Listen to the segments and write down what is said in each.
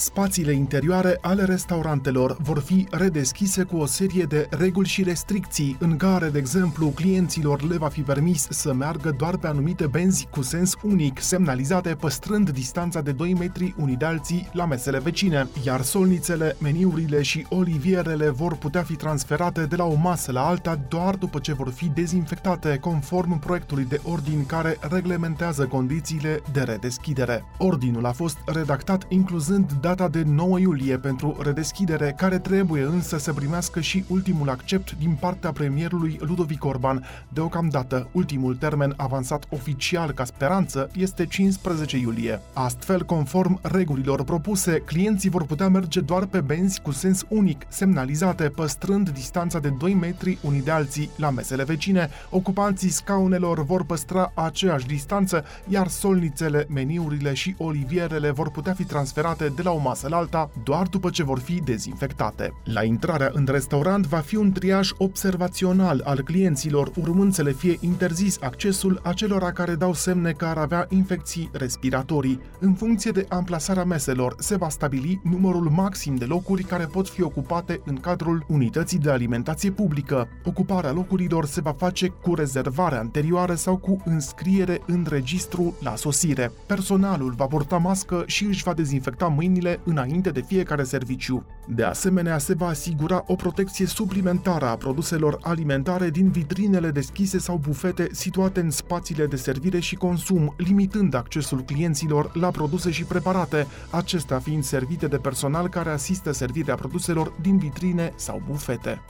Spațiile interioare ale restaurantelor vor fi redeschise cu o serie de reguli și restricții, în care, de exemplu, clienților le va fi permis să meargă doar pe anumite benzi cu sens unic, semnalizate păstrând distanța de 2 metri unii de alții la mesele vecine, iar solnițele, meniurile și olivierele vor putea fi transferate de la o masă la alta doar după ce vor fi dezinfectate, conform proiectului de ordin care reglementează condițiile de redeschidere. Ordinul a fost redactat incluzând data de 9 iulie pentru redeschidere, care trebuie însă să primească și ultimul accept din partea premierului Ludovic Orban. Deocamdată, ultimul termen avansat oficial ca speranță este 15 iulie. Astfel, conform regulilor propuse, clienții vor putea merge doar pe benzi cu sens unic, semnalizate, păstrând distanța de 2 metri unii de alții la mesele vecine. Ocupanții scaunelor vor păstra aceeași distanță, iar solnițele, meniurile și olivierele vor putea fi transferate de la o masă la alta doar după ce vor fi dezinfectate. La intrarea în restaurant va fi un triaj observațional al clienților, urmând să le fie interzis accesul acelora care dau semne că ar avea infecții respiratorii. În funcție de amplasarea meselor, se va stabili numărul maxim de locuri care pot fi ocupate în cadrul unității de alimentație publică. Ocuparea locurilor se va face cu rezervare anterioară sau cu înscriere în registru la sosire. Personalul va porta mască și își va dezinfecta mâinile zile înainte de fiecare serviciu. De asemenea, se va asigura o protecție suplimentară a produselor alimentare din vitrinele deschise sau bufete situate în spațiile de servire și consum, limitând accesul clienților la produse și preparate, acestea fiind servite de personal care asistă servirea produselor din vitrine sau bufete.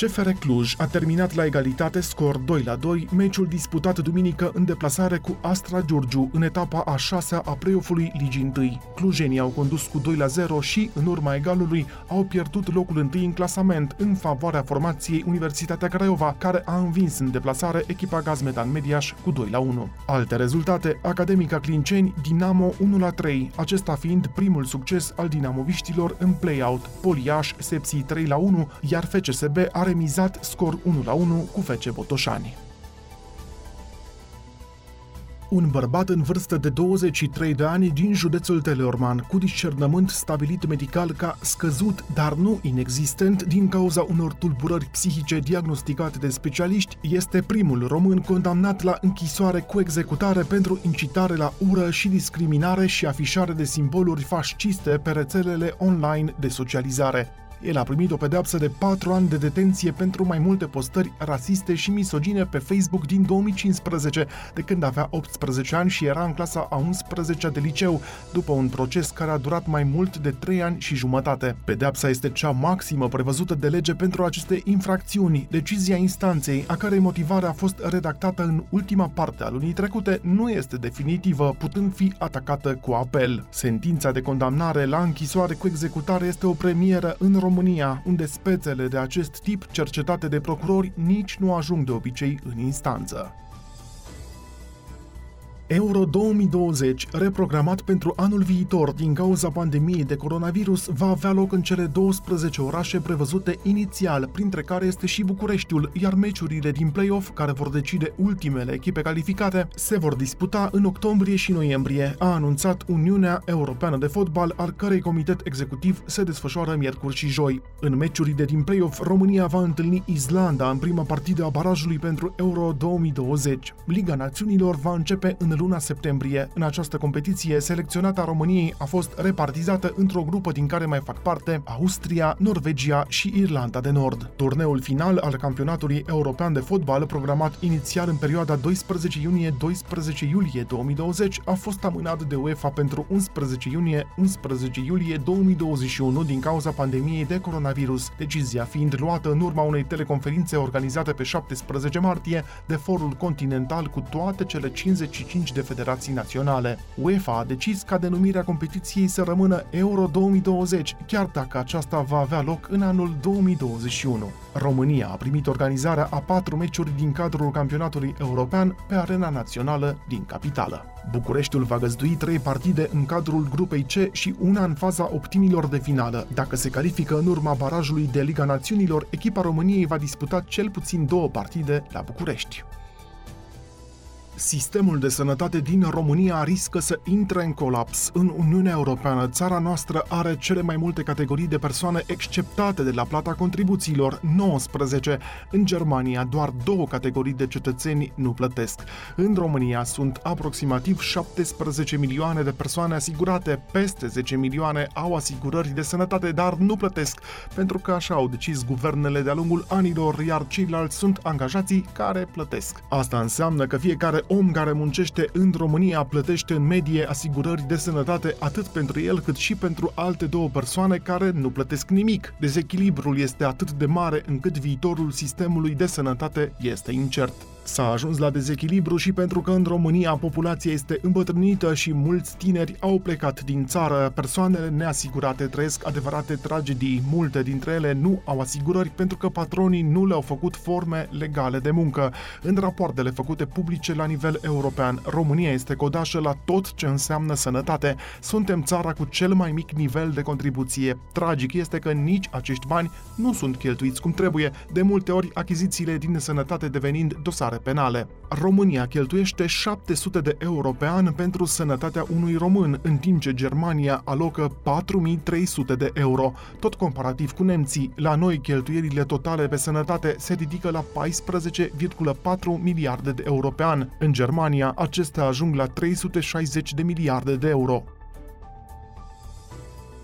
CFR Cluj a terminat la egalitate scor 2 la 2 meciul disputat duminică în deplasare cu Astra Giurgiu în etapa a 6 a play-off-ului Ligii 1. Clujenii au condus cu 2 la 0 și, în urma egalului, au pierdut locul întâi în clasament în favoarea formației Universitatea Craiova, care a învins în deplasare echipa Gazmetan Mediaș cu 2 la 1. Alte rezultate, Academica Clinceni, Dinamo 1 la 3, acesta fiind primul succes al dinamoviștilor în play-out, Poliaș, Sepsi 3 la 1, iar FCSB a remizat scor 1-1 cu FC Botoșani. Un bărbat în vârstă de 23 de ani din județul Teleorman, cu discernământ stabilit medical ca scăzut, dar nu inexistent, din cauza unor tulburări psihice diagnosticate de specialiști, este primul român condamnat la închisoare cu executare pentru incitare la ură și discriminare și afișare de simboluri fasciste pe rețelele online de socializare. El a primit o pedeapsă de 4 ani de detenție pentru mai multe postări rasiste și misogine pe Facebook din 2015, de când avea 18 ani și era în clasa a 11 de liceu, după un proces care a durat mai mult de 3 ani și jumătate. Pedeapsa este cea maximă prevăzută de lege pentru aceste infracțiuni. Decizia instanței, a cărei motivare a fost redactată în ultima parte a lunii trecute, nu este definitivă, putând fi atacată cu apel. Sentința de condamnare la închisoare cu executare este o premieră în România, unde spețele de acest tip cercetate de procurori nici nu ajung de obicei în instanță. Euro 2020, reprogramat pentru anul viitor din cauza pandemiei de coronavirus, va avea loc în cele 12 orașe prevăzute inițial, printre care este și Bucureștiul, iar meciurile din play-off, care vor decide ultimele echipe calificate, se vor disputa în octombrie și noiembrie, a anunțat Uniunea Europeană de Fotbal, al cărei comitet executiv se desfășoară miercuri și joi. În meciurile din play-off, România va întâlni Islanda în prima partidă a barajului pentru Euro 2020. Liga Națiunilor va începe în luna septembrie. În această competiție, selecționata României a fost repartizată într-o grupă din care mai fac parte Austria, Norvegia și Irlanda de Nord. Turneul final al campionatului european de fotbal, programat inițial în perioada 12 iunie-12 iulie 2020, a fost amânat de UEFA pentru 11 iunie-11 iulie 2021 din cauza pandemiei de coronavirus, decizia fiind luată în urma unei teleconferințe organizate pe 17 martie de Forul Continental cu toate cele 55 de federații naționale. UEFA a decis ca denumirea competiției să rămână Euro 2020, chiar dacă aceasta va avea loc în anul 2021. România a primit organizarea a patru meciuri din cadrul campionatului european pe arena națională din capitală. Bucureștiul va găzdui trei partide în cadrul grupei C și una în faza optimilor de finală. Dacă se califică în urma barajului de Liga Națiunilor, echipa României va disputa cel puțin două partide la București. Sistemul de sănătate din România riscă să intre în colaps. În Uniunea Europeană, țara noastră are cele mai multe categorii de persoane exceptate de la plata contribuțiilor, 19. În Germania, doar două categorii de cetățeni nu plătesc. În România sunt aproximativ 17 milioane de persoane asigurate, peste 10 milioane au asigurări de sănătate, dar nu plătesc, pentru că așa au decis guvernele de-a lungul anilor, iar ceilalți sunt angajații care plătesc. Asta înseamnă că fiecare om care muncește în România plătește în medie asigurări de sănătate atât pentru el cât și pentru alte două persoane care nu plătesc nimic. Dezechilibrul este atât de mare încât viitorul sistemului de sănătate este incert. S-a ajuns la dezechilibru și pentru că în România populația este îmbătrânită și mulți tineri au plecat din țară. Persoanele neasigurate trăiesc adevărate tragedii. Multe dintre ele nu au asigurări pentru că patronii nu le-au făcut forme legale de muncă. În rapoartele făcute publice la nivel european, România este codașă la tot ce înseamnă sănătate. Suntem țara cu cel mai mic nivel de contribuție. Tragic este că nici acești bani nu sunt cheltuiți cum trebuie, de multe ori achizițiile din sănătate devenind dosare dosare penale. România cheltuiește 700 de euro pe an pentru sănătatea unui român, în timp ce Germania alocă 4300 de euro. Tot comparativ cu nemții, la noi cheltuierile totale pe sănătate se ridică la 14,4 miliarde de euro pe an. În Germania, acestea ajung la 360 de miliarde de euro.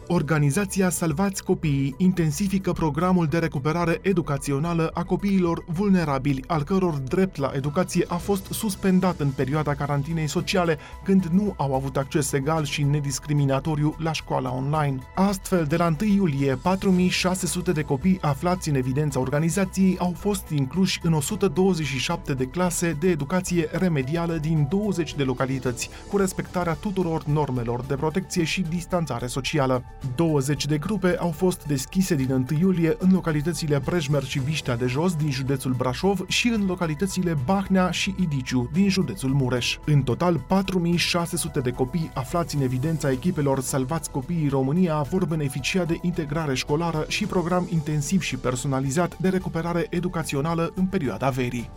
Organizația Salvați Copiii intensifică programul de recuperare educațională a copiilor vulnerabili, al căror drept la educație a fost suspendat în perioada carantinei sociale, când nu au avut acces egal și nediscriminatoriu la școala online. Astfel, de la 1 iulie, 4600 de copii aflați în evidența organizației au fost incluși în 127 de clase de educație remedială din 20 de localități, cu respectarea tuturor normelor de protecție și distanțare socială. 20 de grupe au fost deschise din 1 iulie în localitățile Prejmer și Viștea de Jos din județul Brașov și în localitățile Bahnea și Idiciu din județul Mureș. În total, 4600 de copii aflați în evidența echipelor Salvați Copiii România vor beneficia de integrare școlară și program intensiv și personalizat de recuperare educațională în perioada verii.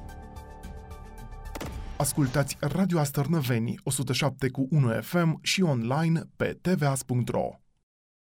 Ascultați Radio Astărnăveni 107 cu 1 FM și online pe tvas.ro.